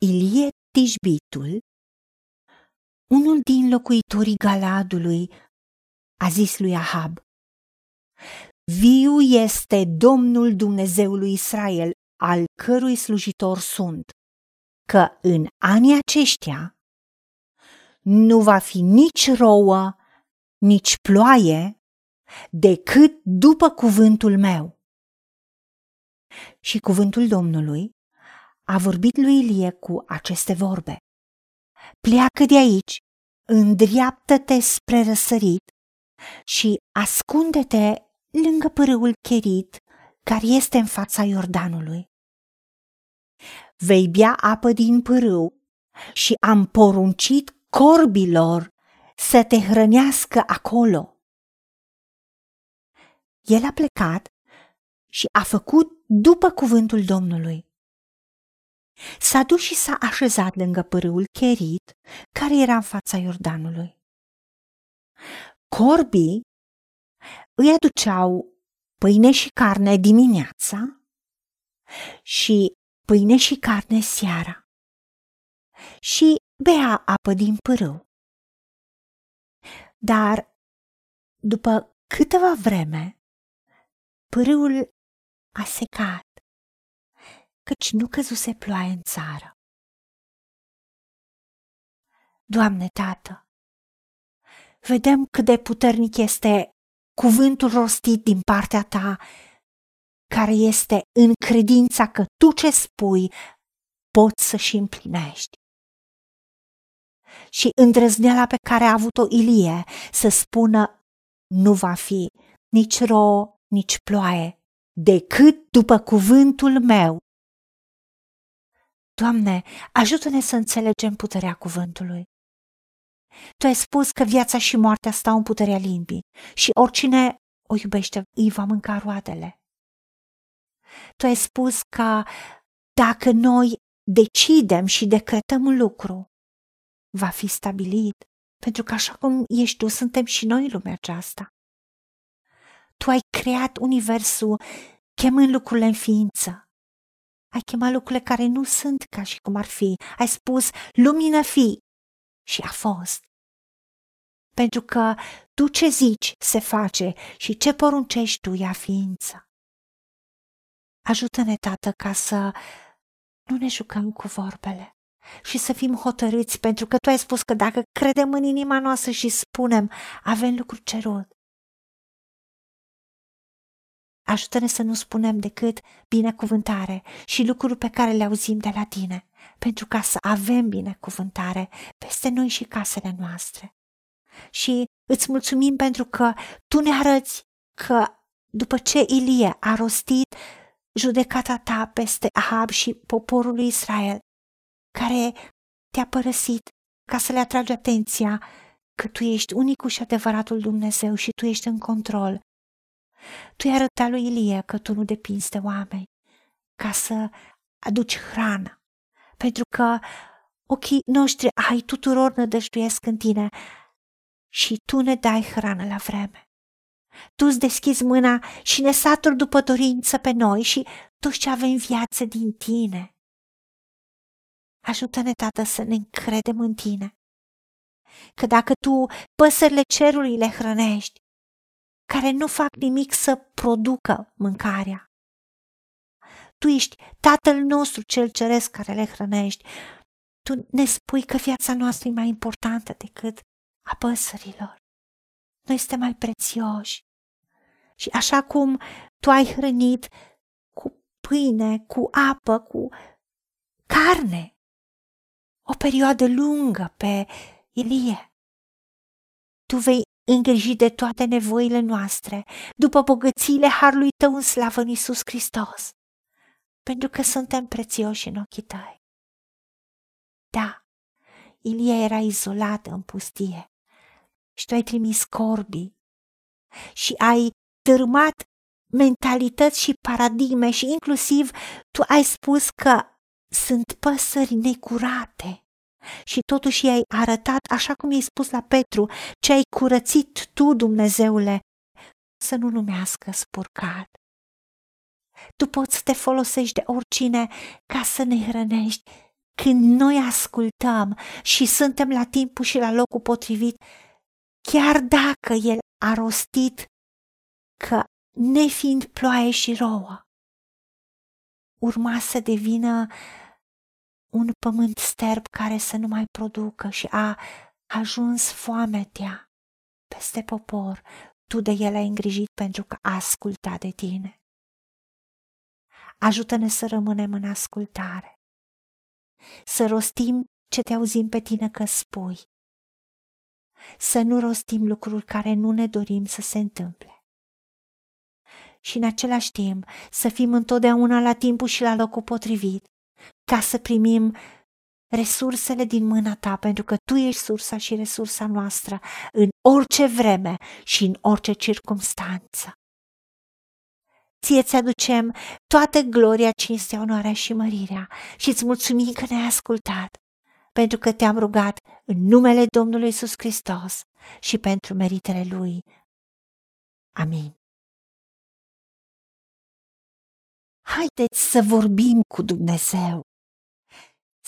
Ilie Tijbitul, unul din locuitorii Galadului, a zis lui Ahab, Viu este Domnul Dumnezeului Israel, al cărui slujitor sunt, că în anii aceștia nu va fi nici rouă, nici ploaie, decât după cuvântul meu. Și cuvântul Domnului a vorbit lui Ilie cu aceste vorbe. Pleacă de aici, îndreaptă-te spre răsărit și ascunde-te lângă pârâul Cherit, care este în fața Iordanului. Vei bea apă din pârâu și am poruncit corbilor să te hrănească acolo. El a plecat și a făcut după cuvântul Domnului. S-a dus și s-a așezat lângă pârâul Cherit, care era în fața Iordanului. Corbii îi aduceau pâine și carne dimineața și pâine și carne seara și bea apă din pârâu. Dar după câteva vreme, pârâul a secat, căci nu căzuse ploaie în țară. Doamne, Tată, vedem cât de puternic este cuvântul rostit din partea ta, care este în credința că tu ce spui poți să și împlinești. Și îndrăzneala pe care a avut-o Ilie să spună nu va fi nici ro, nici ploaie, decât după cuvântul meu. Doamne, ajută-ne să înțelegem puterea cuvântului. Tu ai spus că viața și moartea stau în puterea limbii și oricine o iubește îi va mânca roadele. Tu ai spus că dacă noi decidem și decretăm un lucru, va fi stabilit, pentru că așa cum ești tu, suntem și noi în lumea aceasta. Tu ai creat universul chemând lucrurile în ființă. Ai chemat lucrurile care nu sunt ca și cum ar fi. Ai spus, lumină fi și a fost. Pentru că tu ce zici se face și ce poruncești tu ia ființă. Ajută-ne, Tată, ca să nu ne jucăm cu vorbele și să fim hotărâți, pentru că tu ai spus că dacă credem în inima noastră și spunem, avem lucruri cerut. Ajută-ne să nu spunem decât binecuvântare și lucruri pe care le auzim de la tine pentru ca să avem binecuvântare peste noi și casele noastre. Și îți mulțumim pentru că tu ne arăți că după ce Ilie a rostit judecata ta peste Ahab și poporul lui Israel, care te-a părăsit ca să le atragi atenția că tu ești unicul și adevăratul Dumnezeu și tu ești în control. Tu i arătat lui Ilie că tu nu depinzi de oameni ca să aduci hrană pentru că ochii noștri ai tuturor nădăjduiesc în tine și tu ne dai hrană la vreme. Tu îți deschizi mâna și ne saturi după dorință pe noi și toți ce avem viață din tine. Ajută-ne, Tată, să ne încredem în tine. Că dacă tu păsările cerului le hrănești, care nu fac nimic să producă mâncarea, tu ești Tatăl nostru cel ceresc care le hrănești. Tu ne spui că viața noastră e mai importantă decât a păsărilor. Noi suntem mai prețioși. Și așa cum tu ai hrănit cu pâine, cu apă, cu carne, o perioadă lungă pe Ilie, tu vei îngriji de toate nevoile noastre, după bogățiile harului tău în slavă în Iisus Hristos pentru că suntem prețioși în ochii tăi. Da, Ilie era izolat în pustie și tu ai trimis corbii și ai dărâmat mentalități și paradigme și inclusiv tu ai spus că sunt păsări necurate și totuși i-ai arătat, așa cum i-ai spus la Petru, ce ai curățit tu, Dumnezeule, să nu numească spurcat, tu poți să te folosești de oricine ca să ne hrănești. Când noi ascultăm și suntem la timpul și la locul potrivit, chiar dacă El a rostit că, nefiind ploaie și rouă, urma să devină un pământ sterb care să nu mai producă și a ajuns foametea peste popor, tu de el ai îngrijit pentru că a ascultat de tine. Ajută-ne să rămânem în ascultare, să rostim ce te auzim pe tine că spui, să nu rostim lucruri care nu ne dorim să se întâmple. Și în același timp să fim întotdeauna la timpul și la locul potrivit, ca să primim resursele din mâna ta, pentru că tu ești sursa și resursa noastră în orice vreme și în orice circunstanță. Ție ți-aducem toată gloria, cinstea, onoarea și mărirea și îți mulțumim că ne-ai ascultat, pentru că te-am rugat în numele Domnului Isus Hristos și pentru meritele Lui. Amin. Haideți să vorbim cu Dumnezeu